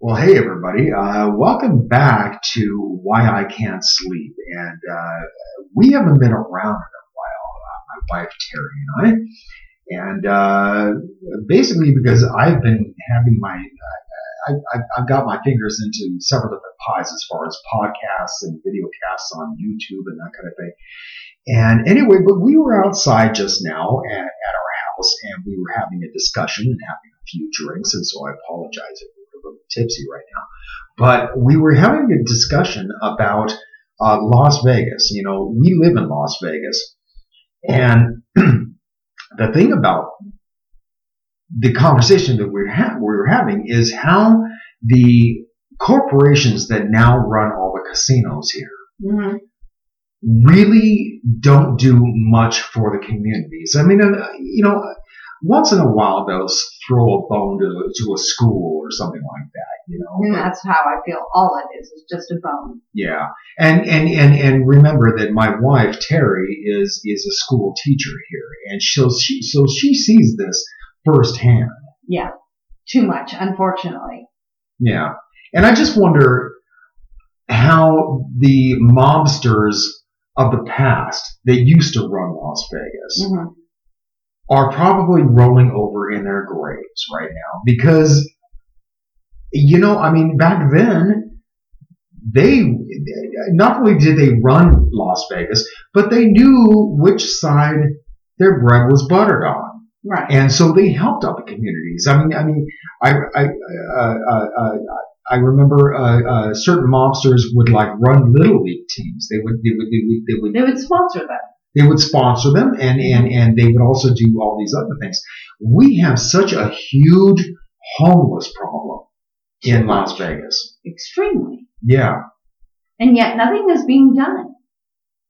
Well, hey everybody, uh, welcome back to Why I Can't Sleep. And uh, we haven't been around in a while, uh, my wife Terry and I. And uh, basically because I've been having my, uh, I, have got my fingers into several different pies as far as podcasts and video casts on YouTube and that kind of thing. And anyway, but we were outside just now at, at our house and we were having a discussion and having a few drinks. And so I apologize a little tipsy right now. But we were having a discussion about uh, Las Vegas. You know, we live in Las Vegas. And the thing about the conversation that we're, ha- we're having is how the corporations that now run all the casinos here mm-hmm. really don't do much for the communities. I mean, uh, you know, once in a while they'll throw a bone to, to a school or something like that, you know. And that's how I feel. All it is is just a bone. Yeah, and and and and remember that my wife Terry is is a school teacher here, and she'll she so she sees this firsthand. Yeah, too much, unfortunately. Yeah, and I just wonder how the mobsters of the past that used to run Las Vegas. Mm-hmm are probably rolling over in their graves right now because, you know, I mean, back then, they, not only did they run Las Vegas, but they knew which side their bread was buttered on. Right. And so they helped out the communities. I mean, I mean, I, I, uh, uh, uh, I remember uh, uh, certain mobsters would like run little league teams. They would, they would, they would, they would, they would sponsor them. They would sponsor them and, and, and they would also do all these other things. We have such a huge homeless problem in Las Vegas. Extremely. Yeah. And yet nothing is being done.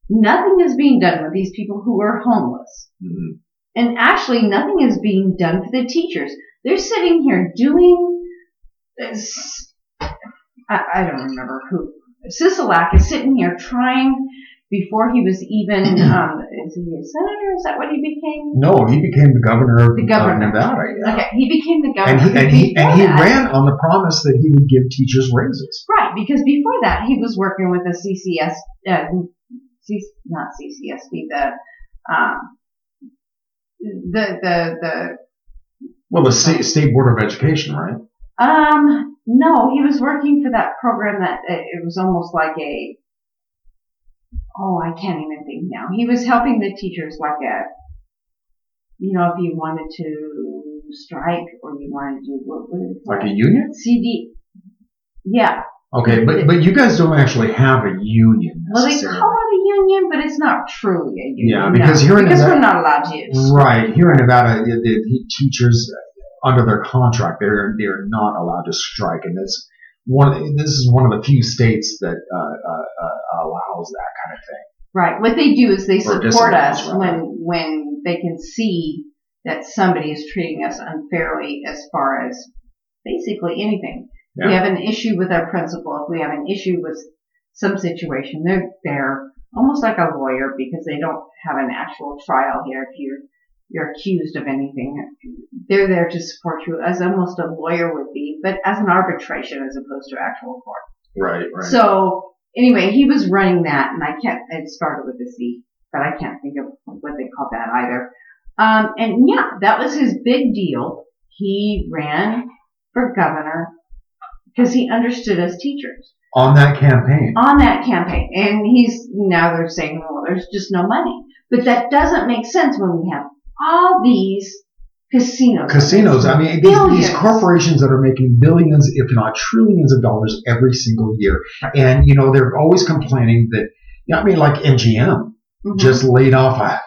Nothing is being done with these people who are homeless. Mm-hmm. And actually nothing is being done for the teachers. They're sitting here doing this. I, I don't remember who. Sisolak is sitting here trying before he was even, um, is he a senator? Is that what he became? No, he became the governor of, the governor. of Nevada. Yeah. Okay, he became the governor. And he, and he, and he ran on the promise that he would give teachers raises. Right, because before that he was working with the CCS, uh, C, not CCSD, the, um, the, the, the, well, the state, state board of education, right? Um, no, he was working for that program that it was almost like a oh, I can't even think now. He was helping the teachers like a, you know, if you wanted to strike or you wanted to do what, what like a union? CD. Yeah. Okay, but but you guys don't actually have a union. Well, they call it a union, but it's not truly a union. Yeah, because no, here in because Nevada, we're not allowed to. Use. Right here in Nevada, the, the teachers under their contract, they're they're not allowed to strike, and that's one. This is one of the few states that uh, uh, uh, allows that kind of thing. Right. What they do is they support us when when they can see that somebody is treating us unfairly as far as basically anything. Yeah. We have an issue with our principal. If we have an issue with some situation, they're there almost like a lawyer because they don't have an actual trial here. If you're you're accused of anything, they're there to support you as almost a lawyer would be, but as an arbitration as opposed to actual court. Right. Right. So anyway, he was running that, and I can't. It started with a C, but I can't think of what they called that either. Um, and yeah, that was his big deal. He ran for governor because he understood us teachers on that campaign. On that campaign, and he's now they're saying, well, there's just no money, but that doesn't make sense when we have all these casinos. Casinos. I mean, these, these, corporations that are making billions, if not trillions of dollars every single year. And, you know, they're always complaining that, you know, I mean, like MGM mm-hmm. just laid off a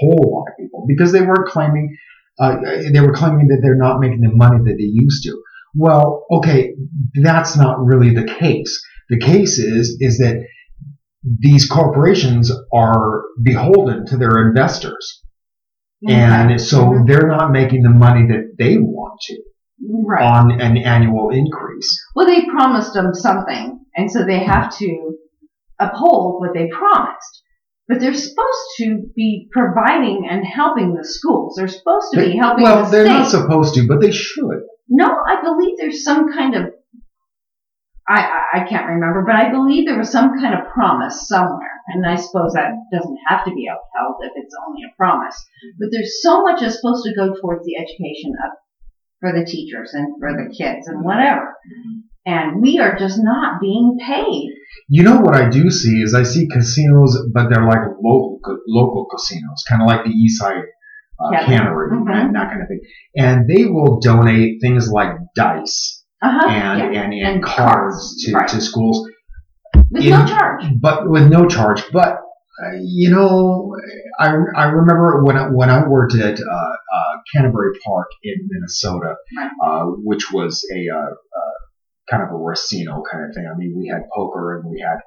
whole lot of people because they were claiming, uh, they were claiming that they're not making the money that they used to. Well, okay, that's not really the case. The case is, is that these corporations are beholden to their investors. And so they're not making the money that they want to right. on an annual increase. Well, they promised them something, and so they have to uphold what they promised. But they're supposed to be providing and helping the schools. They're supposed to they, be helping well, the they're not supposed to, but they should. No, I believe there's some kind of I, I can't remember, but I believe there was some kind of promise somewhere. And I suppose that doesn't have to be upheld if it's only a promise. But there's so much that's supposed to go towards the education of, for the teachers and for the kids and whatever. And we are just not being paid. You know what I do see is I see casinos, but they're like local local casinos, kind of like the East Side uh, Cannery mm-hmm. and that kind of thing. And they will donate things like dice uh-huh. and, yeah. and, and, and, cards. To, right. to schools. With in, no charge. But with no charge. But, uh, you know, I, I remember when I, when I worked at uh, uh, Canterbury Park in Minnesota, right. Uh, which was a uh, uh, kind of a casino kind of thing. I mean, we had poker and we had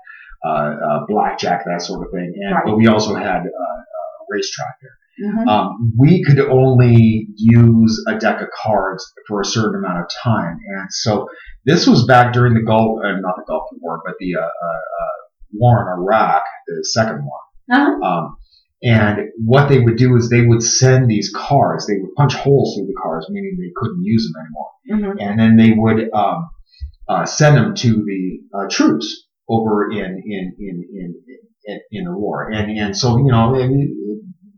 uh, uh, blackjack, that sort of thing. And, right. But we also had uh, a racetrack there. Mm-hmm. Um, we could only use a deck of cards for a certain amount of time, and so this was back during the Gulf, uh, not the Gulf War, but the uh, uh, uh war in Iraq, the second one. Uh-huh. Um, and what they would do is they would send these cards. They would punch holes through the cards, meaning they couldn't use them anymore. Mm-hmm. And then they would um, uh, send them to the uh, troops over in in in in in, in the war. And and so you know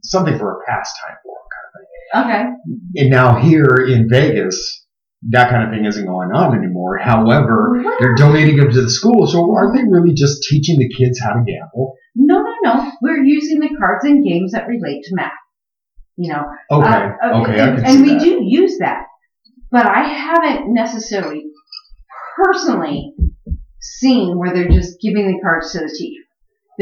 something for a pastime for kind of thing. Okay. And now here in Vegas, that kind of thing isn't going on anymore. However, they're donating them to the school. So aren't they really just teaching the kids how to gamble? No, no, no. We're using the cards and games that relate to math. You know. Okay. Uh, uh okay. And, and we that. do use that, but I haven't necessarily personally seen where they're just giving the cards to the teacher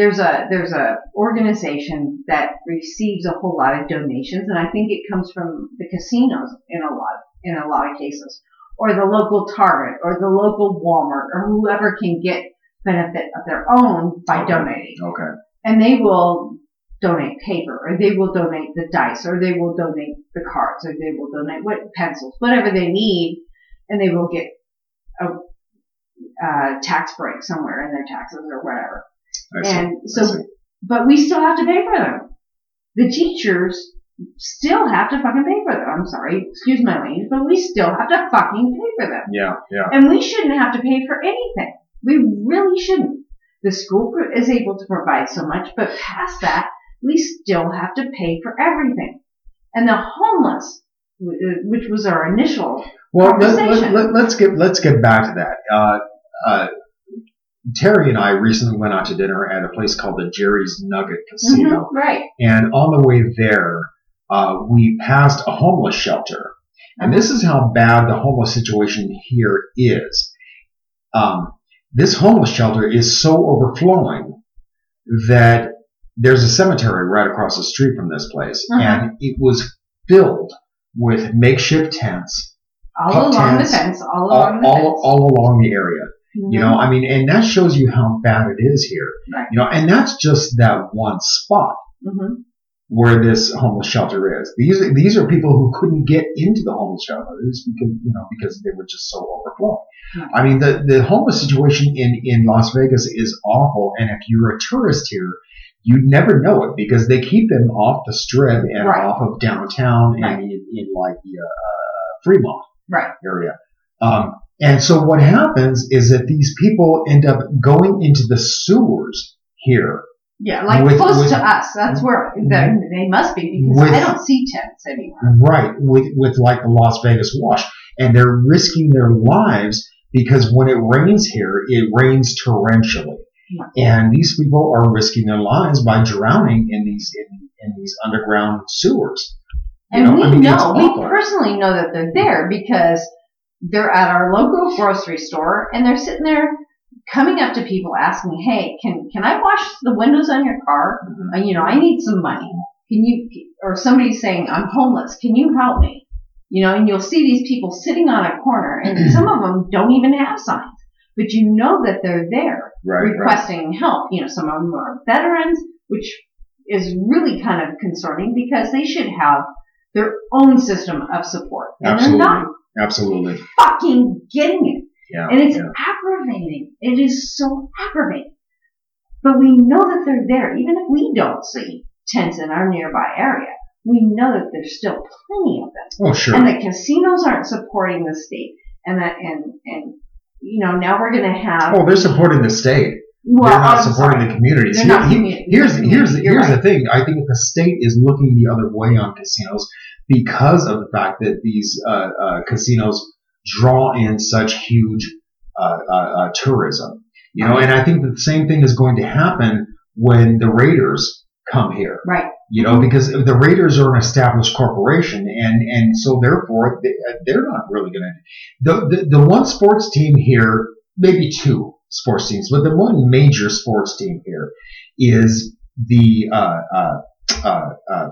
there's a there's a organization that receives a whole lot of donations, and I think it comes from the casinos in a lot in a lot of cases, or the local Target, or the local Walmart, or whoever can get benefit of their own by okay. donating. Okay. And they will donate paper, or they will donate the dice, or they will donate the cards, or they will donate what pencils, whatever they need, and they will get a, a tax break somewhere in their taxes or whatever and so, but we still have to pay for them. The teachers still have to fucking pay for them. I'm sorry, excuse my language, but we still have to fucking pay for them. Yeah, yeah. And we shouldn't have to pay for anything. We really shouldn't. The school is able to provide so much, but past that, we still have to pay for everything. And the homeless, which was our initial well, let, us let, let, get let's get back to that. Uh, uh, Terry and I recently went out to dinner at a place called the Jerry's Nugget Casino. Mm-hmm, right. And on the way there, uh, we passed a homeless shelter. And this is how bad the homeless situation here is. Um, this homeless shelter is so overflowing that there's a cemetery right across the street from this place. Uh-huh. And it was filled with makeshift tents. All along tents, the fence, all along all, the. All, all along the area. You know, I mean, and that shows you how bad it is here. Right. You know, and that's just that one spot mm-hmm. where this homeless shelter is. These these are people who couldn't get into the homeless shelter because you know because they were just so overflowing. I mean, the the homeless situation in in Las Vegas is awful, and if you're a tourist here. You'd never know it because they keep them off the strip and right. off of downtown and in, in like the uh, uh Fremont right. area. Um, and so what happens is that these people end up going into the sewers here. Yeah, like with, close with, to us. That's where they must be because with, I don't see tents anywhere. Right, with with like the Las Vegas wash, and they're risking their lives because when it rains here, it rains torrentially, and these people are risking their lives by drowning in these in, in these underground sewers. And you know, we I mean, know, we personally know that they're there because they're at our local grocery store and they're sitting there coming up to people asking, "Hey, can can I wash the windows on your car? Mm-hmm. Uh, you know, I need some money. Can you?" Or somebody saying, "I'm homeless. Can you help me?" You know, and you'll see these people sitting on a corner, and some of them don't even have signs, but you know that they're there right, requesting right. help. You know, some of them are veterans, which is really kind of concerning because they should have their own system of support, and Absolutely. they're not Absolutely. Fucking getting it. Yeah, and it's yeah. aggravating. It is so aggravating. But we know that they're there, even if we don't see tents in our nearby area. We know that there's still plenty of them. Oh, sure. And the casinos aren't supporting the state, and that and and you know, now we're going to have. Oh, they're supporting the state. Well, they're not I'm supporting sorry. the communities. Here, commu- here's here's here's right. the thing. I think the state is looking the other way on casinos because of the fact that these uh, uh, casinos draw in such huge uh, uh, uh tourism. You know, and I think the same thing is going to happen when the Raiders come here. Right. You know, because the Raiders are an established corporation, and and so therefore they, are not really going to. The, the the one sports team here, maybe two sports teams, but the one major sports team here is the uh, uh, uh, uh,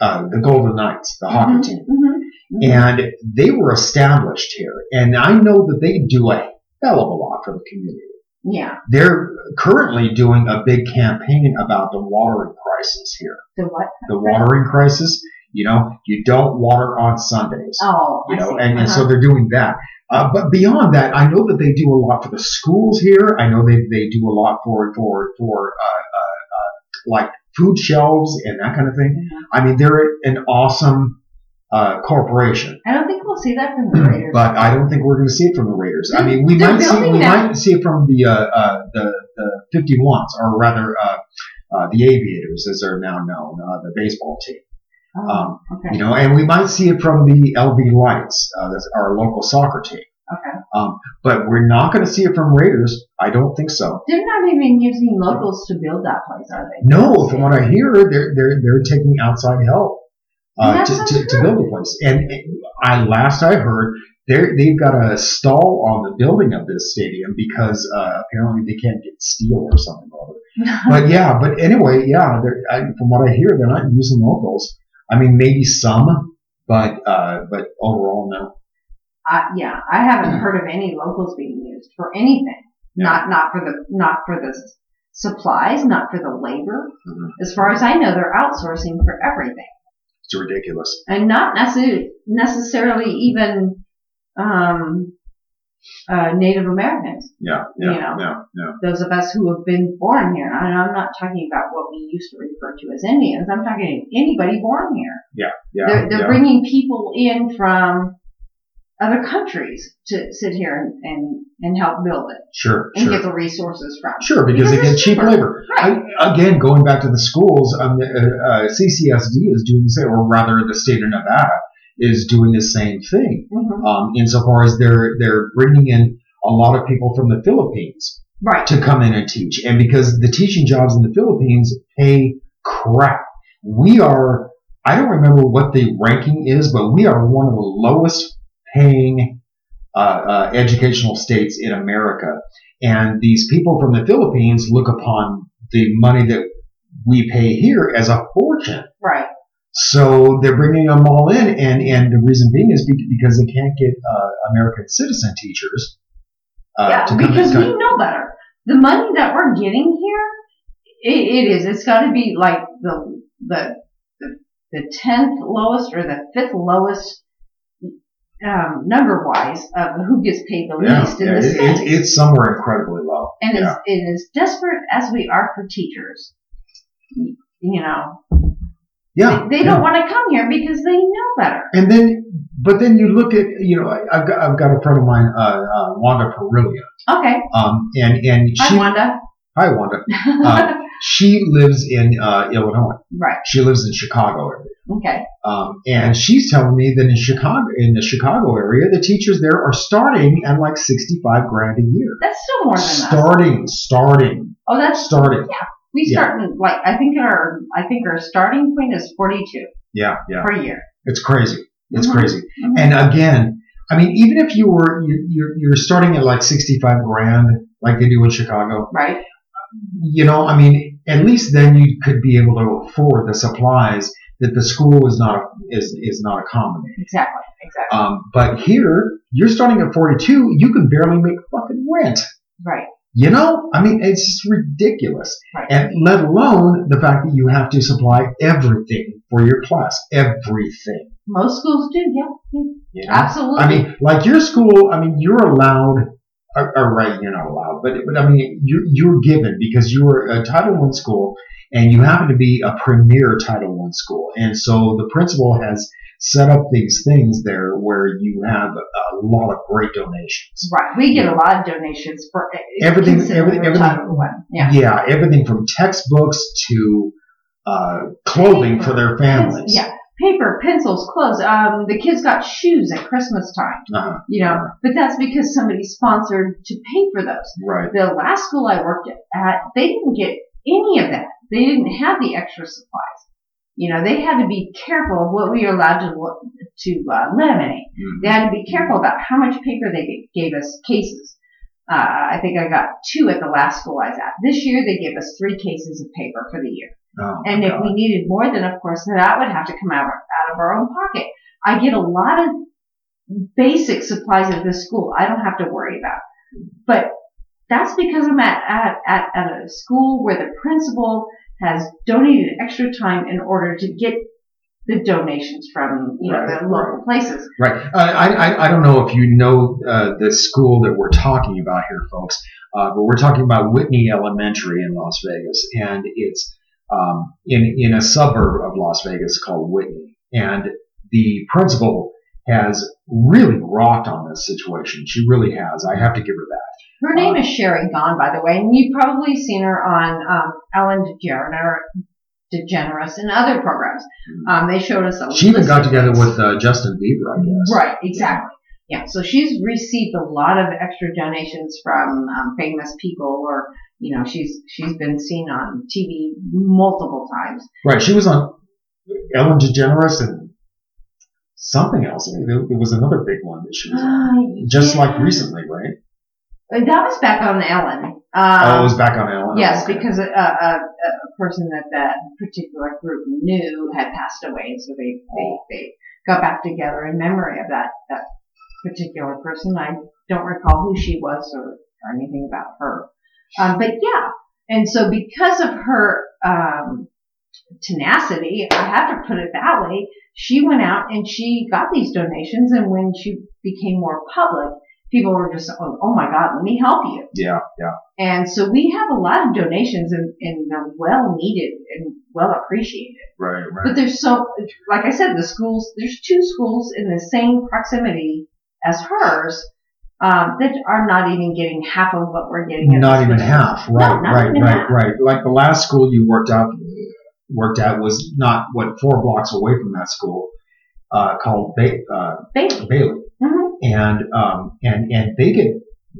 uh the Golden Knights, the hockey mm-hmm. team, mm-hmm. and they were established here, and I know that they do a hell of a lot for the community. Yeah. They're currently doing a big campaign about the watering crisis here. The what? The watering crisis. You know, you don't water on Sundays. Oh, you know, and, uh-huh. and so uh-huh. they're doing that. Uh, but beyond that, I know that they do a lot for the schools here. I know they, they do a lot for for for uh, uh, uh like food shelves and that kind of thing. Mm-hmm. I mean, they're an awesome uh, corporation. I don't think we'll see that from the Raiders. But I don't think we're going to see it from the Raiders. I mean, we might see we that. might see it from the uh, uh, the the 51s, or rather uh, uh, the Aviators, as they're now known, uh, the baseball team. Oh, um, okay. You know, and we might see it from the LV Lights, that's our local soccer team. Okay. Um, but we're not going to see it from Raiders. I don't think so. They're not even using locals to build that place, are they? No, from what I hear, they're they're they're taking outside help uh, to, to, to, build the place. And I last I heard, they they've got a stall on the building of this stadium because uh, apparently they can't get steel or something or but yeah, but anyway, yeah, I, from what I hear, they're not using locals. I mean, maybe some, but uh, but overall, no. Uh, yeah, I haven't heard of any locals being used for anything. Not not for the not for the supplies, not for the labor. Mm-hmm. As far as I know, they're outsourcing for everything. It's ridiculous. And not necessarily, necessarily even um, uh, Native Americans. Yeah, yeah, you know, yeah, yeah. Those of us who have been born here. And I'm not talking about what we used to refer to as Indians. I'm talking anybody born here. Yeah, yeah. They're, they're yeah. bringing people in from other countries to sit here and, and, and help build it. Sure. And sure. get the resources from. Sure, because, because they get cheap labor. Right. I, again, going back to the schools, um, uh, uh, CCSD is doing the same, or rather the state of Nevada is doing the same thing. Mm-hmm. Um, insofar as they're, they're bringing in a lot of people from the Philippines. Right. To come in and teach. And because the teaching jobs in the Philippines pay crap. We are, I don't remember what the ranking is, but we are one of the lowest paying uh, uh, educational states in America. And these people from the Philippines look upon the money that we pay here as a fortune. So they're bringing them all in, and, and the reason being is because they can't get uh, American citizen teachers. Uh, yeah, because we know better. The money that we're getting here, it, it is. It's got to be like the the the tenth lowest or the fifth lowest um, number wise of who gets paid the yeah, least in yeah, the state. It, it's somewhere incredibly low. And yeah. as, as desperate as we are for teachers, you know, yeah, they, they don't want to come here because they know better. And then, but then you look at, you know, I've got, I've got a friend of mine, uh, uh, Wanda Perulia. Okay. Um, and, and she, Hi, Wanda. Hi, Wanda. Uh, she lives in uh, Illinois. Right. She lives in Chicago area. Okay. Um, and she's telling me that in Chicago, in the Chicago area, the teachers there are starting at like sixty-five grand a year. That's still more than starting, us. starting. Oh, that's starting. Yeah, we start yeah. like I think our I think our starting point is forty-two. Yeah, yeah. Per year. It's crazy. It's mm-hmm. crazy. Mm-hmm. And again, I mean, even if you were you, you're, you're starting at like sixty-five grand, like they do in Chicago, right? You know, I mean, at least then you could be able to afford the supplies that the school is not is is not accommodating. Exactly. Exactly. Um, but here, you're starting at 42. You can barely make fucking rent. Right. You know, I mean, it's just ridiculous. Right. And let alone the fact that you have to supply everything for your class, everything. Most schools do, yeah, yeah. absolutely. I mean, like your school, I mean, you're allowed. Or, or right, you're not allowed, but but I mean, you're you're given because you're a Title One school and you happen to be a premier Title One school, and so the principal has set up these things there where you have a lot of great donations. Right, we get a lot of donations for everything. Everything, everything yeah. yeah, everything from textbooks to uh, clothing Paper. for their families. Yeah, paper, pencils, clothes. Um, the kids got shoes at Christmas time. Uh-huh. You know, but that's because somebody sponsored to pay for those. Right. The last school I worked at, they didn't get any of that. They didn't have the extra supplies. You know, they had to be careful of what we were allowed to to uh, laminate. Mm-hmm. They had to be careful about how much paper they gave us cases. Uh, I think I got two at the last school I was at. This year they gave us three cases of paper for the year. Oh, and if we needed more, then of course that would have to come out, out of our own pocket. I get a lot of basic supplies at this school. I don't have to worry about. But that's because I'm at, at, at, at a school where the principal has donated extra time in order to get the donations from you know right, the local places. Right. Uh, I, I I don't know if you know uh, the school that we're talking about here, folks, uh, but we're talking about Whitney Elementary in Las Vegas, and it's um, in in a suburb of Las Vegas called Whitney, and the principal has really rocked on this situation. She really has. I have to give her that. Her name is Sherry Gahn, by the way, and you've probably seen her on um, Ellen DeGeneres, DeGeneres and other programs. Hmm. Um, they showed us a She even got together with uh, Justin Bieber, I guess. Right, exactly. Yeah, so she's received a lot of extra donations from um, famous people, or you know, she's she's been seen on TV multiple times. Right, she was on Ellen DeGeneres and something else. It was another big one that she was on, uh, just yeah. like recently, right? Uh, that was back on Ellen. Um, oh, it was back on Ellen. Yes, okay. because a, a, a, person that that particular group knew had passed away, so they, they they got back together in memory of that that particular person. I don't recall who she was or, or anything about her, um, but yeah. And so because of her um, tenacity, I have to put it that way, she went out and she got these donations, and when she became more public people were just, oh, oh, my God, let me help you. Yeah, yeah. And so we have a lot of donations and, and they're well needed and well appreciated. Right, right. But there's so, like I said, the schools, there's two schools in the same proximity as hers. Um, that are not even getting half of what we're getting. Not even half, right, no, right, right, half. right. Like the last school you worked out worked at was not what four blocks away from that school, uh, called ba- uh, Bailey. Bailey. Mm-hmm and um, and and they get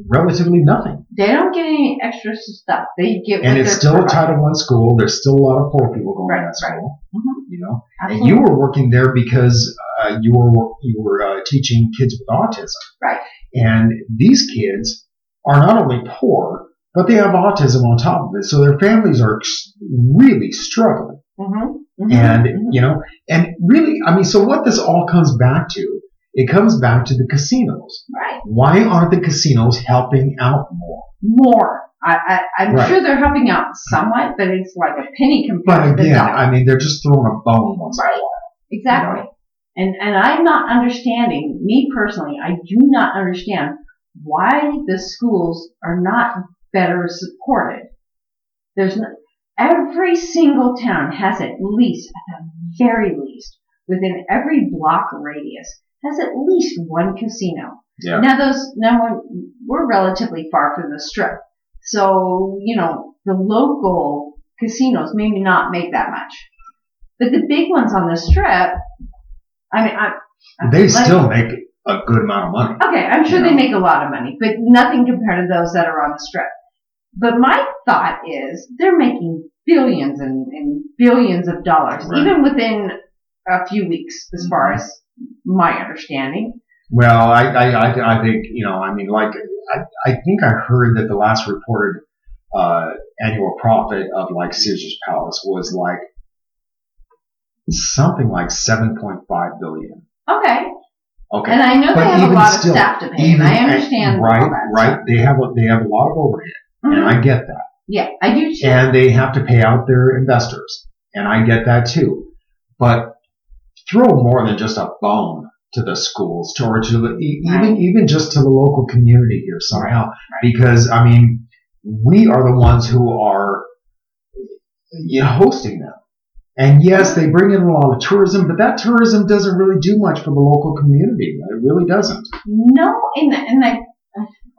relatively nothing. They don't get any extra stuff. They get and it's still provided. a Title One school. There's still a lot of poor people going right, to that school. Right. Mm-hmm. You know, Absolutely. and you were working there because uh, you were you were uh, teaching kids with autism. Right. And these kids are not only poor, but they have autism on top of it, so their families are really struggling. Mm-hmm. Mm-hmm. And mm-hmm. you know, and really, I mean, so what this all comes back to it comes back to the casinos. Right. Why aren't the casinos helping out more? More. I, I, am right. sure they're helping out somewhat, but it's like a penny compared but again, I mean, they're just throwing a bone once right. in a while. Exactly. You know? And, and I'm not understanding, me personally, I do not understand why the schools are not better supported. There's no, every single town has at least, at the very least, within every block radius, has at least one casino. Yeah. Now those, now we're, we're relatively far from the strip. So, you know, the local casinos maybe not make that much. But the big ones on the strip, I mean, I, they like, still make a good amount of money. Okay, I'm sure they know? make a lot of money, but nothing compared to those that are on the strip. But my thought is they're making billions and, and billions of dollars, right. even within a few weeks, as far mm-hmm. as my understanding. Well, I, I, I, think, you know, I mean, like, I, I think I heard that the last reported, uh, annual profit of like Caesar's Palace was like something like 7.5 billion. Okay. Okay. And I know but they have a lot still, of staff to pay. Even, I understand. Right, right. They have, a, they have a lot of overhead. Mm-hmm. And I get that. Yeah, I do too. And they have to pay out their investors. And I get that too. But throw more than just a bone to the schools, to, or to the, even even just to the local community here somehow, because I mean, we are the ones who are you know, hosting them. And yes, they bring in a lot of tourism, but that tourism doesn't really do much for the local community. It really doesn't. No, and and I,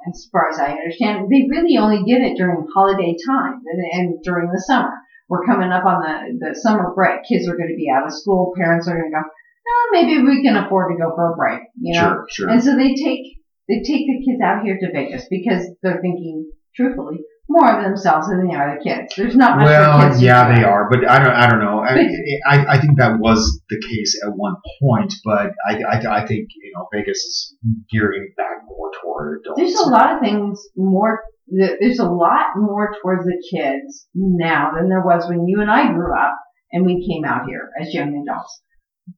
as far as I understand, they really only get it during holiday time and, and during the summer. We're coming up on the the summer break. Kids are going to be out of school. Parents are going to go. Oh, maybe we can afford to go for a break. You know. Sure, sure. And so they take they take the kids out here to Vegas because they're thinking, truthfully, more of themselves than they are the kids. There's not much well, for kids. yeah, they are, but I don't, I don't know. I, I, I, think that was the case at one point, but I, I, I think you know Vegas is gearing back more toward adults. There's a lot of things more. There's a lot more towards the kids now than there was when you and I grew up and we came out here as young adults.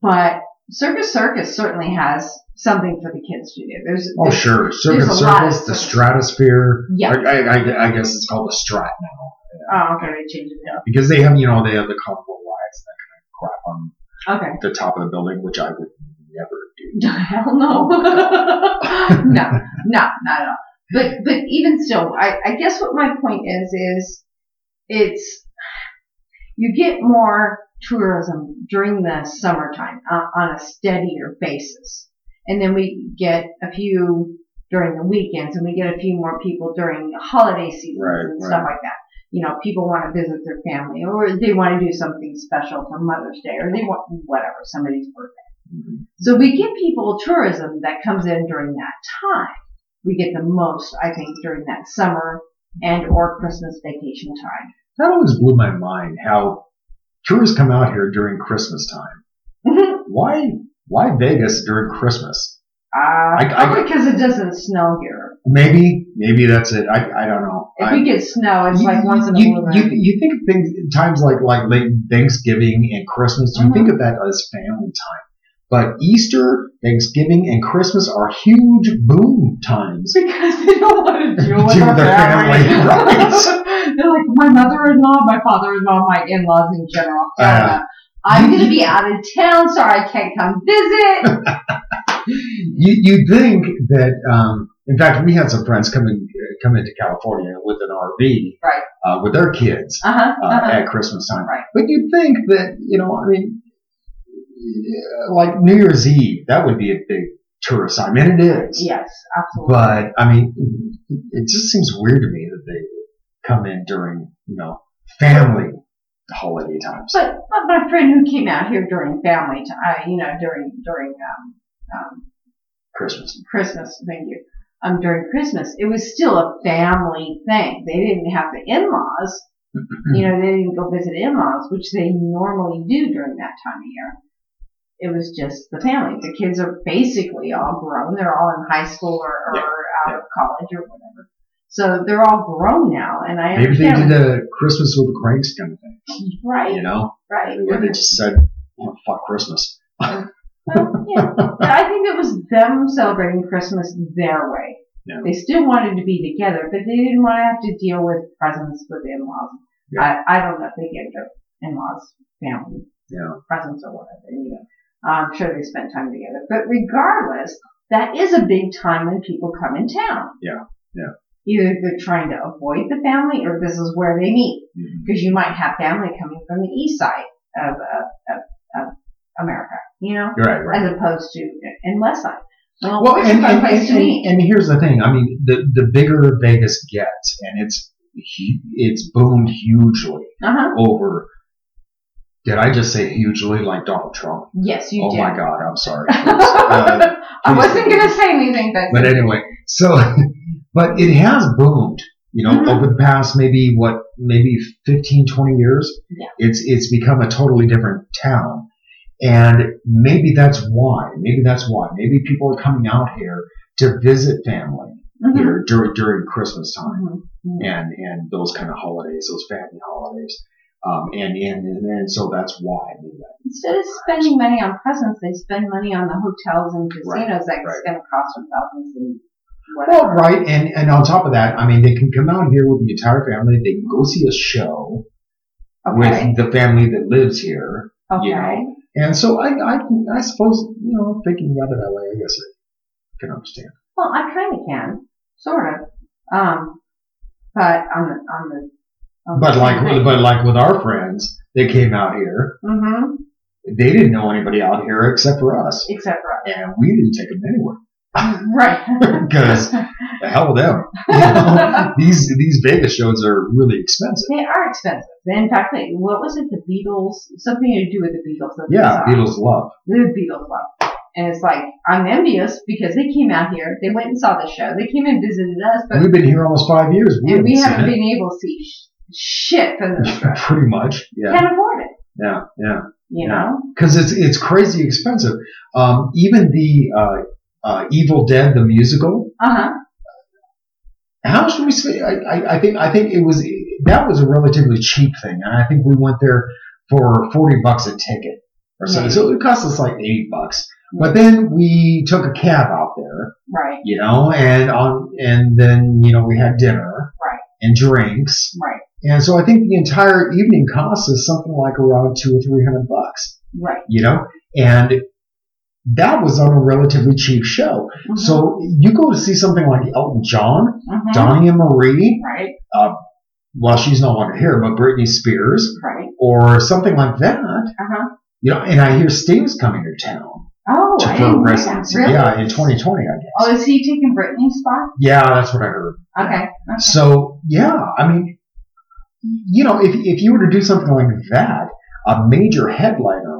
But Circus Circus certainly has something for the kids to do. There's, oh sure, Circus Circus, the Stratosphere. Yeah, I, I, I, guess it's called the Strat now. Oh, okay, they changed it. Yeah. Because they have, you know, they have the carnival rides and that kind of crap on okay. the top of the building, which I would never do. Hell no. no, no, not at all. But but even still, I, I guess what my point is is it's you get more tourism during the summertime uh, on a steadier basis. And then we get a few during the weekends and we get a few more people during the holiday seasons right, and right. stuff like that. You know, people want to visit their family or they want to do something special for Mother's Day or they want whatever, somebody's birthday. Mm-hmm. So we get people tourism that comes in during that time. We get the most, I think, during that summer and or Christmas vacation time. That always blew my mind how tourists come out here during Christmas time. Mm-hmm. Why? Why Vegas during Christmas? Uh, I, I, because it doesn't snow here. Maybe, maybe that's it. I, I don't know. If I, we get snow, it's you, like once in a blue you, you think of things times like like late Thanksgiving and Christmas. You mm-hmm. think of that as family time. But Easter, Thanksgiving, and Christmas are huge boom times. Because they don't want to deal with their family. family. right. They're like, my mother-in-law, my father-in-law, my in-laws in general. Uh, I'm going to be out of town, so I can't come visit. you, you'd think that, um, in fact, we had some friends coming come into California with an RV, right, uh, with their kids uh-huh, uh, uh-huh. at Christmas time. Right. But you'd think that, you know, I mean, like New Year's Eve, that would be a big tourist time, and it is. Yes, absolutely. But I mean, it just seems weird to me that they come in during, you know, family holiday times. But, but my friend who came out here during family time, uh, you know, during during um, um, Christmas. Christmas, thank you. Um, during Christmas, it was still a family thing. They didn't have the in-laws. you know, they didn't go visit in-laws, which they normally do during that time of year. It was just the family. The kids are basically all grown. They're all in high school or, or yeah. out yeah. of college or whatever. So they're all grown now, and I maybe they did a Christmas with the Cranks kind of thing, right? You know, right? Where they just said, oh, "Fuck Christmas." well, yeah, I think it was them celebrating Christmas their way. Yeah. They still wanted to be together, but they didn't want to have to deal with presents with in-laws. Yeah. I, I don't know if they gave their in-laws family yeah. presents or whatever. You know, I'm sure they spent time together. But regardless, that is a big time when people come in town. Yeah, yeah. Either they're trying to avoid the family or this is where they meet. Because mm-hmm. you might have family coming from the east side of, of, of, America, you know? Right, right. As opposed to in west side. Well, well and, and, and, and, here's the thing. I mean, the, the bigger Vegas gets, and it's, it's boomed hugely uh-huh. over did I just say hugely like Donald Trump? Yes, you oh did. Oh my God, I'm sorry. uh, I wasn't going to say anything, but. But anyway, so but it has boomed, you know, mm-hmm. over the past maybe what, maybe 15, 20 years. Yeah. It's, it's become a totally different town. And maybe that's why, maybe that's why, maybe people are coming out here to visit family mm-hmm. here during, during Christmas time mm-hmm. and, and those kind of holidays, those family holidays. Um, and, and, and and so that's why. Instead of spending money on presents, they spend money on the hotels and casinos right, that's right. going to cost them thousands and. Well, right, and and on top of that, I mean, they can come out here with the entire family. They can go see a show okay. with the family that lives here. Okay. You know, and so I, I, I suppose you know, thinking about it that way, I guess I can understand. Well, I kind of can, sort of. Um, but on the on the but like, but like with our friends, they came out here. Mm-hmm. They didn't know anybody out here except for us. Except for us. And we didn't take them anywhere. right. Because the hell with them. You know, these these Vegas shows are really expensive. They are expensive. In fact, they, what was it? The Beatles, something to do with the Beatles. Yeah, Beatles love. The Beatles love. And it's like, I'm envious because they came out here, they went and saw the show, they came and visited us. But we've been here almost five years. We and we haven't been able to see shit from this. Pretty much, yeah. Can't afford it. Yeah, yeah. You yeah. know? Because it's, it's crazy expensive. Um, even the, uh, uh, Evil Dead, the musical. Uh-huh. How much did we spend? I, I, I think, I think it was, that was a relatively cheap thing. And I think we went there for 40 bucks a ticket or something. So it cost us like 80 bucks. But then we took a cab out there. Right. You know, and on, and then, you know, we had dinner. Right. And drinks. Right. And so I think the entire evening cost us something like around two or three hundred bucks. Right. You know, and that was on a relatively cheap show. Mm-hmm. So you go to see something like Elton John, mm-hmm. Donnie and Marie, right? Uh, well, she's no longer here, but Britney Spears, right? Or something like that. Uh-huh. You know, and I hear Sting's coming to town. Oh, to, for residency. Really? Yeah, in 2020, I guess. Oh, is he taking Britney's spot? Yeah, that's what I heard. Okay. okay. So yeah, I mean, you know, if if you were to do something like that, a major headliner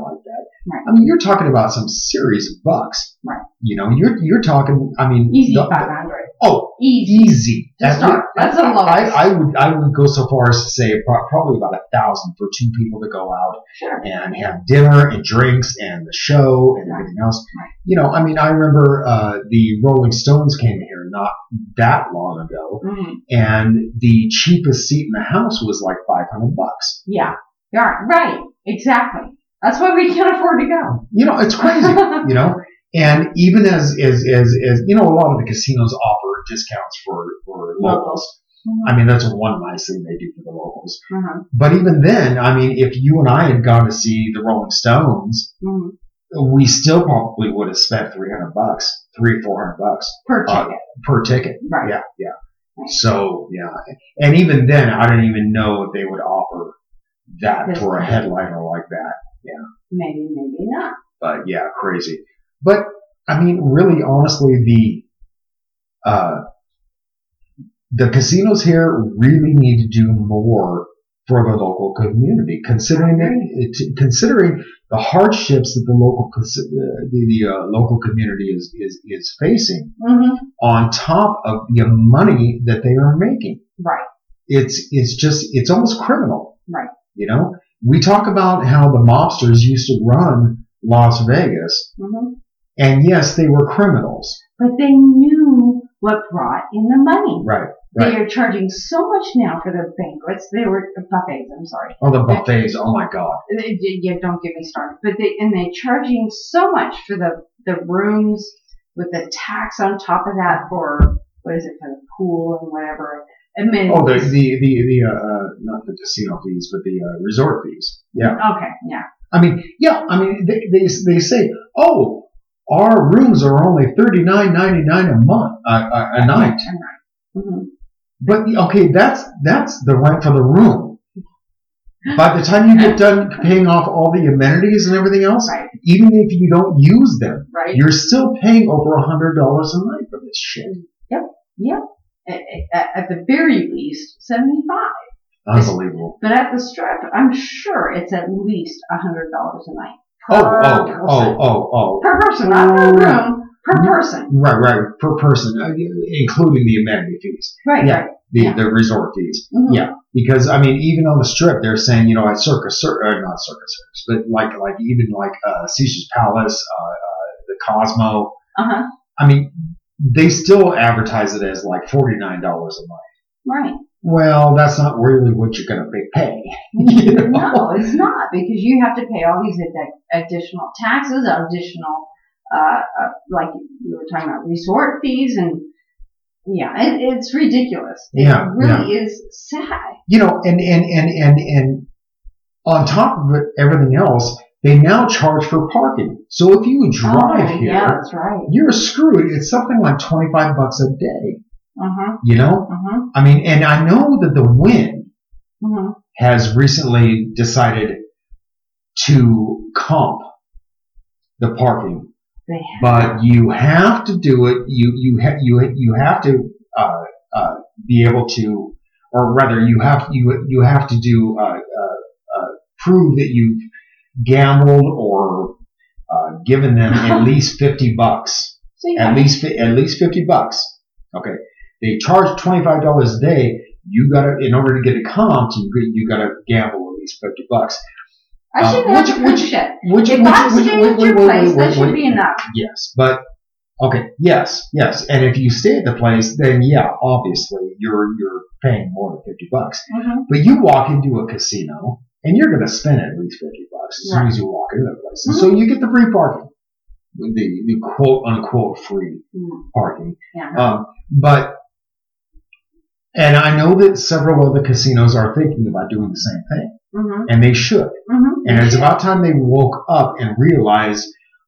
right. I mean, you're talking about some serious bucks. Right. You know, you're you're talking. I mean, easy five hundred. Oh, easy. Easy. That's, not. That's a lot. I, I, would I would go so far as to say probably about a thousand for two people to go out sure. and have dinner and drinks and the show and everything else. Right. You know, I mean, I remember uh, the Rolling Stones came here not that long ago, mm-hmm. and the cheapest seat in the house was like five hundred bucks. Yeah. Yeah. Right. Exactly. That's why we can't afford to go. You know, it's crazy. you know, and even as, as, as, as, you know, a lot of the casinos offer discounts for, for locals. Mm-hmm. I mean, that's one nice thing they do for the locals. Mm-hmm. But even then, I mean, if you and I had gone to see the Rolling Stones, mm-hmm. we still probably would have spent 300 bucks, three, 400 bucks. Per uh, ticket. per ticket. Right. Yeah, yeah. Right. So, yeah. And even then, I didn't even know if they would offer that this for a headliner like that. Yeah. Maybe, maybe not. But yeah, crazy. But I mean, really, honestly, the uh, the casinos here really need to do more for the local community, considering it, considering the hardships that the local the, the uh, local community is is, is facing, mm-hmm. on top of the money that they are making. Right. It's it's just it's almost criminal. Right. You know, we talk about how the mobsters used to run Las Vegas. Mm-hmm. And yes, they were criminals. But they knew what brought in the money. Right. Right. They are charging so much now for the banquets. They were buffets. I'm sorry. Oh, the buffets! oh my God. They, yeah, don't get me started. But they and they're charging so much for the the rooms with the tax on top of that for what is it for the pool and whatever. Amenities. Oh, the the the, the uh, not the casino fees, but the uh, resort fees. Yeah. Okay. Yeah. I mean, yeah. I mean, they they, they say, oh, our rooms are only thirty nine ninety nine a month uh, uh, a night. Mm-hmm. But okay, that's that's the rent for the room. By the time you get done paying off all the amenities and everything else, right. even if you don't use them, right. you're still paying over a hundred dollars a night for this shit. Yep, yep. At, at, the very least, seventy five. Unbelievable. But at the strip, I'm sure it's at least a hundred dollars a night. Oh, oh, oh, oh, oh. Per person, not per room, per person. Right, right, per person, uh, including the amenity fees. Right, yeah, right. The, yeah. the resort fees. Mm-hmm. Yeah, because I mean, even on the strip, they're saying, you know, at Circus, uh, not Circus, but like, like even like uh, Caesar's Palace, uh, uh, the Cosmo. Uh-huh. I mean, they still advertise it as like forty nine dollars a month. Right well, that's not really what you're going to pay. you know? No, it's not because you have to pay all these ad- additional taxes, additional, uh, uh, like you were talking about resort fees and yeah, it, it's ridiculous. It yeah, really yeah. is sad. You know, and, and, and, and, and on top of everything else, they now charge for parking. So if you drive oh, here, yeah, right. you're screwed. It's something like 25 bucks a day. Uh-huh. You know? Uh-huh. I mean, and I know that the Wynn mm-hmm. has recently decided to comp the parking. But you have to do it. You you ha- you you have to uh, uh, be able to, or rather, you have you you have to do uh, uh, uh prove that you've gambled or uh, given them at least fifty bucks. So at least at least fifty bucks. Okay, they charge twenty five dollars a day. You got to in order to get a comp, you you got to gamble at least fifty bucks. I shouldn't have to prove shit. Which, if which, I'm which, staying at your place, that should be enough. Yes, but okay, yes, yes, and if you stay at the place, then yeah, obviously you're you're paying more than fifty bucks. Mm-hmm. But you walk into a casino and you're going to spend at least fifty bucks as right. soon as you walk into the place, mm-hmm. so you get the free parking, the the quote unquote free mm-hmm. parking. Yeah. Um, but and I know that several other casinos are thinking about doing the same thing. Mm-hmm. And they should. Mm-hmm. And it's about time they woke up and realized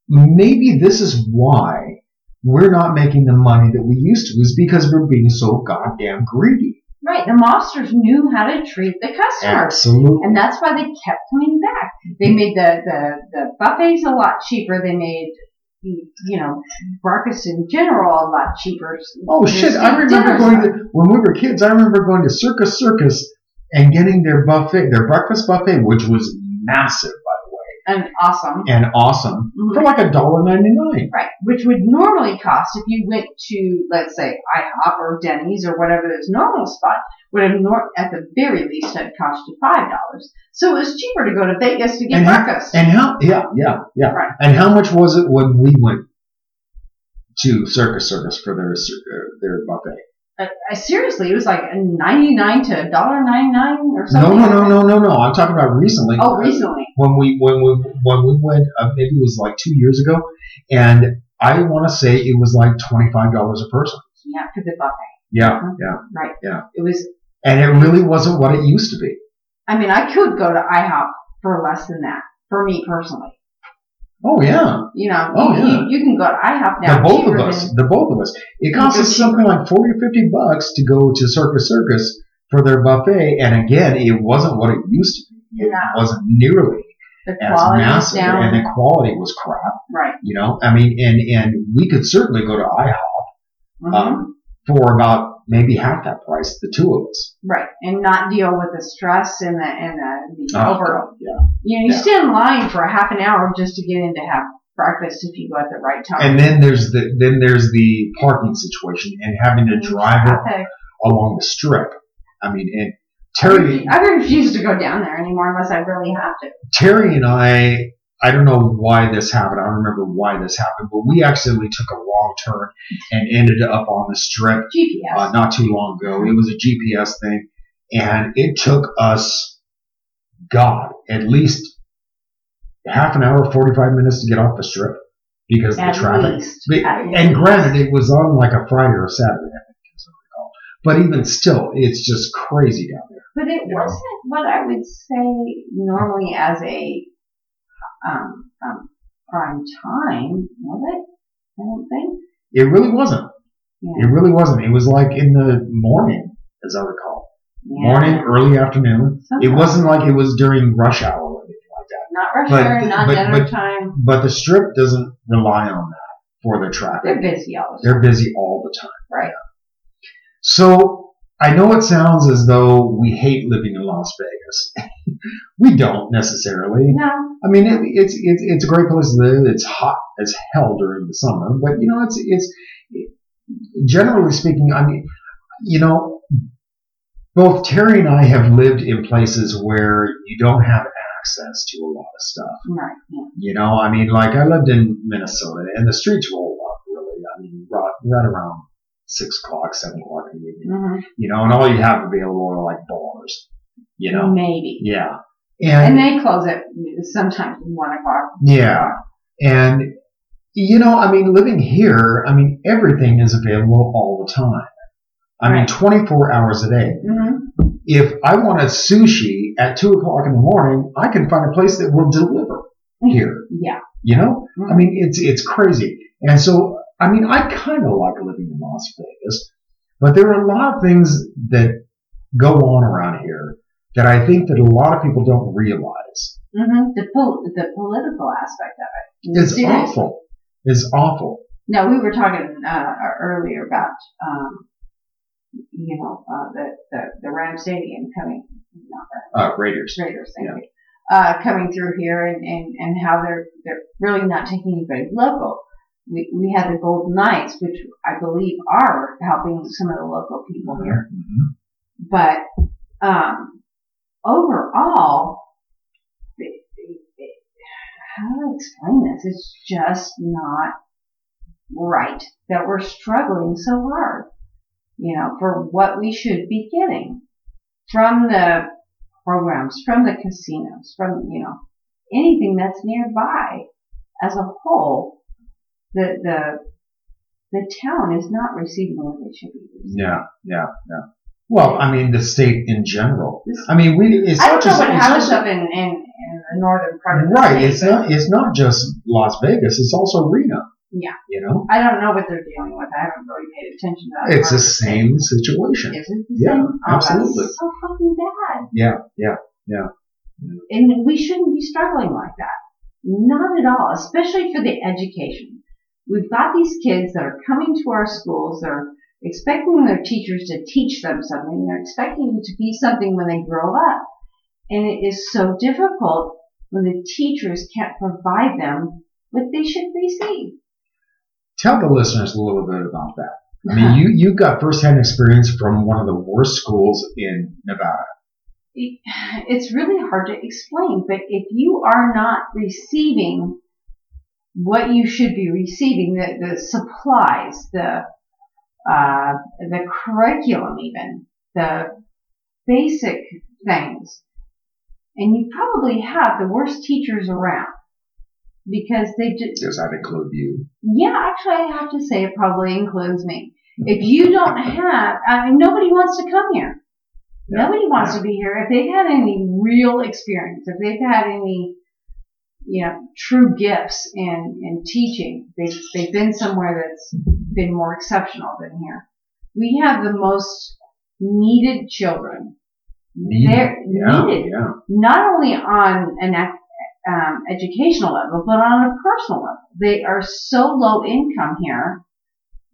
maybe this is why we're not making the money that we used to, is because we're being so goddamn greedy. Right. The mobsters knew how to treat the customers. Absolutely. And that's why they kept coming back. They made the, the, the buffets a lot cheaper. They made you know, breakfast in general a lot cheaper. Oh shit! I remember going to when we were kids. I remember going to Circus Circus and getting their buffet, their breakfast buffet, which was massive, by the way, and awesome, and awesome mm-hmm. for like a dollar ninety nine. Right, which would normally cost if you went to, let's say, IHOP or Denny's or whatever this normal spot would have nor- at the very least had cost you five dollars. So it was cheaper to go to Vegas to get and breakfast. How, and how? Yeah, yeah, yeah. Right. And how much was it when we went to Circus Circus for their their buffet? Uh, seriously, it was like ninety nine to a dollar ninety nine or something. No, no, no, no, no, no. I'm talking about recently. Oh, recently. When we when we when we went, uh, maybe it was like two years ago, and I want to say it was like twenty five dollars a person. Yeah, for the buffet. Yeah, uh-huh. yeah, right. Yeah, it was and it really wasn't what it used to be. I mean, I could go to IHOP for less than that, for me personally. Oh yeah. You know, oh, you, yeah. you, you can go to IHOP now. The both of us. The both of us. It costs us something like 40 or 50 bucks to go to Circus Circus for their buffet. And again, it wasn't what it used to be. It wasn't nearly as massive. And the quality was crap. Right. You know, I mean, and, and we could certainly go to IHOP, mm-hmm. um, for about maybe half that price, the two of us. Right, and not deal with the stress and the and the, the ah, oh, over. Yeah. You know, you yeah. stand in line for a half an hour just to get in to have breakfast if you go at the right time. And then there's the then there's the parking situation and having to mm-hmm. drive it along the strip. I mean, and Terry, I refuse to go down there anymore unless I really have to. Terry and I I don't know why this happened. I don't remember why this happened, but we accidentally took a wrong turn and ended up on the strip uh, not too long ago. It was a GPS thing, and it took us, God, at least half an hour, 45 minutes to get off the strip because at of the traffic. Least, and granted, it was on like a Friday or Saturday, I think, as I recall. But even still, it's just crazy down there. But it wasn't know? what I would say normally as a um, um, prime time, was it? I don't think. It really wasn't. Yeah. It really wasn't. It was like in the morning, as I recall. Yeah. Morning, early afternoon. Sometimes. It wasn't like it was during rush hour or anything like that. Not rush but, hour, not but, dinner but, time. But the strip doesn't rely on that for the traffic. They're busy all the time. They're busy all the time. Right. So I know it sounds as though we hate living in Las Vegas. we don't necessarily. No. I mean, it, it's it's it's a great place to live. It's hot as hell during the summer, but you know, it's it's generally speaking. I mean, you know, both Terry and I have lived in places where you don't have access to a lot of stuff. Right. Yeah. You know, I mean, like I lived in Minnesota, and the streets roll up really. I mean, right, right around six o'clock, seven o'clock in the evening. Mm-hmm. You know, and all you have available are like bars. You know, maybe. Yeah, and, and they close at sometimes one o'clock. Yeah, and you know, I mean, living here, I mean, everything is available all the time. I right. mean, 24 hours a day. Mm-hmm. If I want a sushi at two o'clock in the morning, I can find a place that will deliver here. Yeah. You know, mm-hmm. I mean, it's it's crazy, and so I mean, I kind of like living in Las Vegas, but there are a lot of things that go on around here that I think that a lot of people don't realize. Mm-hmm. The, po- the political aspect of it. It's awful. It's awful. No, we were talking uh, earlier about, um, you know, uh, the, the the Ram Stadium coming, not Ram, uh, Raiders, Raiders, thank yeah. you, uh, coming through here, and, and and how they're they're really not taking anybody local. We we had the Golden Knights, which I believe are helping some of the local people here, mm-hmm. but um, overall, how do I explain this? It's just not right that we're struggling so hard, you know, for what we should be getting from the programs, from the casinos, from, you know, anything that's nearby as a whole, the, the, the town is not receiving what it should be receiving. Yeah, yeah, yeah. Well, I mean, the state in general. I mean, we. It's I don't know what happens up in, in, in the northern part of the right. State, it's not. It's not just Las Vegas. It's also Reno. Yeah. You know? I don't know what they're dealing with. I haven't really paid attention to that. It's the same situation. Is it the yeah, same? Oh, absolutely. so fucking bad. Yeah, yeah, yeah. And we shouldn't be struggling like that. Not at all, especially for the education. We've got these kids that are coming to our schools. They're expecting their teachers to teach them something. They're expecting it to be something when they grow up. And it is so difficult when the teachers can't provide them what they should receive. Tell the listeners a little bit about that. I mean, you, you got firsthand experience from one of the worst schools in Nevada. It's really hard to explain, but if you are not receiving what you should be receiving, the, the supplies, the, uh, the curriculum even, the basic things, and you probably have the worst teachers around because they just. Does that include you? Yeah, actually, I have to say it probably includes me. If you don't have, I mean, nobody wants to come here. Nobody wants yeah. to be here. If they've had any real experience, if they've had any, you know, true gifts in, in teaching, they've, they've been somewhere that's been more exceptional than here. We have the most needed children. Needed. They're yeah, needed. Yeah. Not only on an um, educational level, but on a personal level. They are so low income here.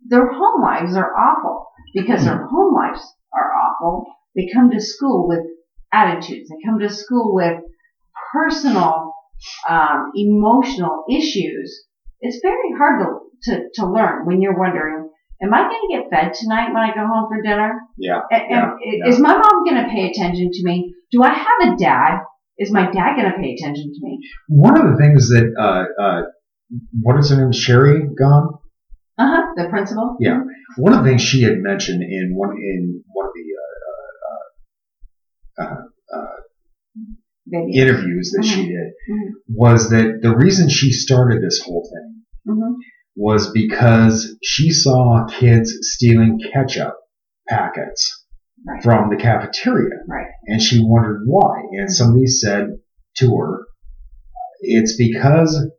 Their home lives are awful because their hmm. home lives are awful. They come to school with attitudes. They come to school with personal, um, emotional issues. It's very hard to, to, to learn when you're wondering, am I going to get fed tonight when I go home for dinner? Yeah. And, yeah, is yeah. my mom going to pay attention to me? Do I have a dad is my dad going to pay attention to me? One of the things that, uh, uh, what is her name? Sherrie Gahn? Uh huh. The principal. Yeah. One of the things she had mentioned in one in one of the uh, uh, uh, uh interviews that mm-hmm. she did mm-hmm. was that the reason she started this whole thing mm-hmm. was because she saw kids stealing ketchup packets right. from the cafeteria. Right. And she wondered why. And somebody said to her, it's because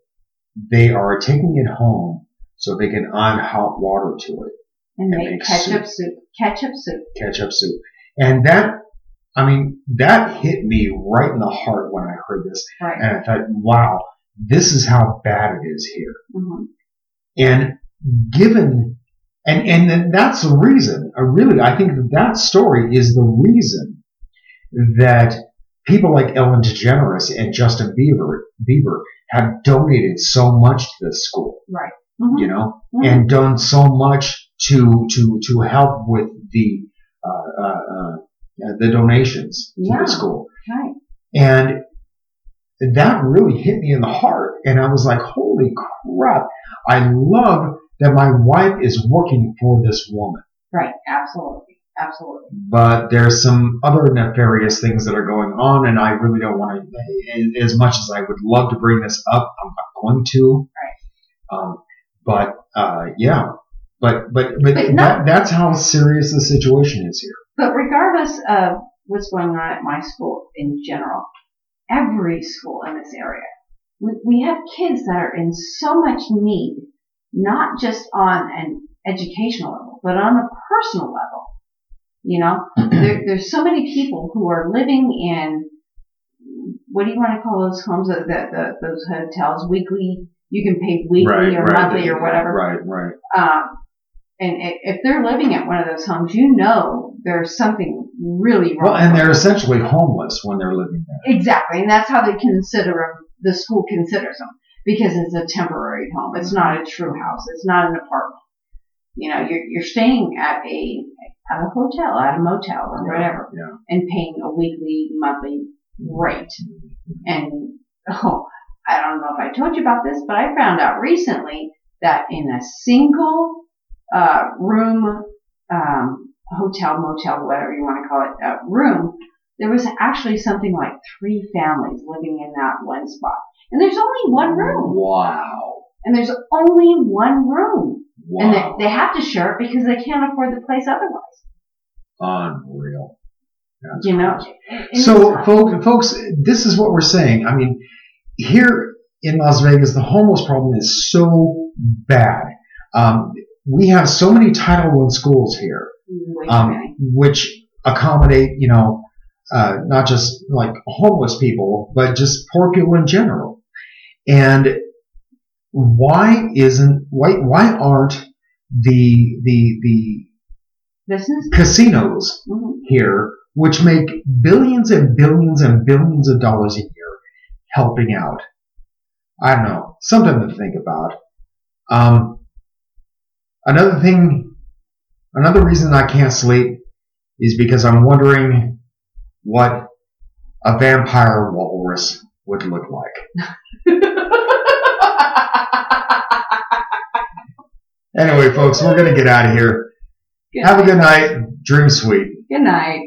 they are taking it home so they can add hot water to it. And, and make ketchup soup. soup. Ketchup soup. Ketchup soup. And that, I mean, that hit me right in the heart when I heard this. Right. And I thought, wow, this is how bad it is here. Mm-hmm. And given and, and that's the reason, uh, really, I think that that story is the reason that people like Ellen DeGeneres and Justin Bieber, Bieber have donated so much to this school. Right. Mm-hmm. You know, mm-hmm. and done so much to, to, to help with the, uh, uh, uh the donations to yeah. the school. Right. And that really hit me in the heart. And I was like, holy crap. I love that my wife is working for this woman. Right, absolutely. Absolutely. But there's some other nefarious things that are going on, and I really don't want to, as much as I would love to bring this up, I'm not going to. Right. Um, but, uh, yeah. But, but, but, but that, that's how serious the situation is here. But regardless of what's going on at my school in general, every school in this area, we, we have kids that are in so much need not just on an educational level, but on a personal level. You know, there, there's so many people who are living in what do you want to call those homes? That, that, those hotels, weekly. You can pay weekly right, or right, monthly or whatever. Right, right. Um, and if they're living at one of those homes, you know there's something really wrong. Well, and they're essentially homeless when they're living there. Exactly, and that's how they consider them. The school considers them because it's a temporary home. It's not a true house. It's not an apartment. You know, you're you're staying at a at a hotel, at a motel, or yeah, whatever, yeah. and paying a weekly, monthly rate. And oh, I don't know if I told you about this, but I found out recently that in a single uh, room, um, hotel, motel, whatever you want to call it, uh, room, there was actually something like three families living in that one spot. And there's only one room. Wow. And there's only one room. Wow. And they, they have to share it because they can't afford the place otherwise. Unreal. That's you know. So, folks, folks, this is what we're saying. I mean, here in Las Vegas, the homeless problem is so bad. Um, we have so many Title I schools here, um, which accommodate, you know, uh, not just like homeless people, but just poor people in general. And why isn't why why aren't the the the Business? casinos mm-hmm. here, which make billions and billions and billions of dollars a year, helping out? I don't know, something to think about. Um, Another thing, another reason I can't sleep is because I'm wondering what a vampire walrus would look like. anyway, folks, we're going to get out of here. Good Have night. a good night. Dream sweet. Good night.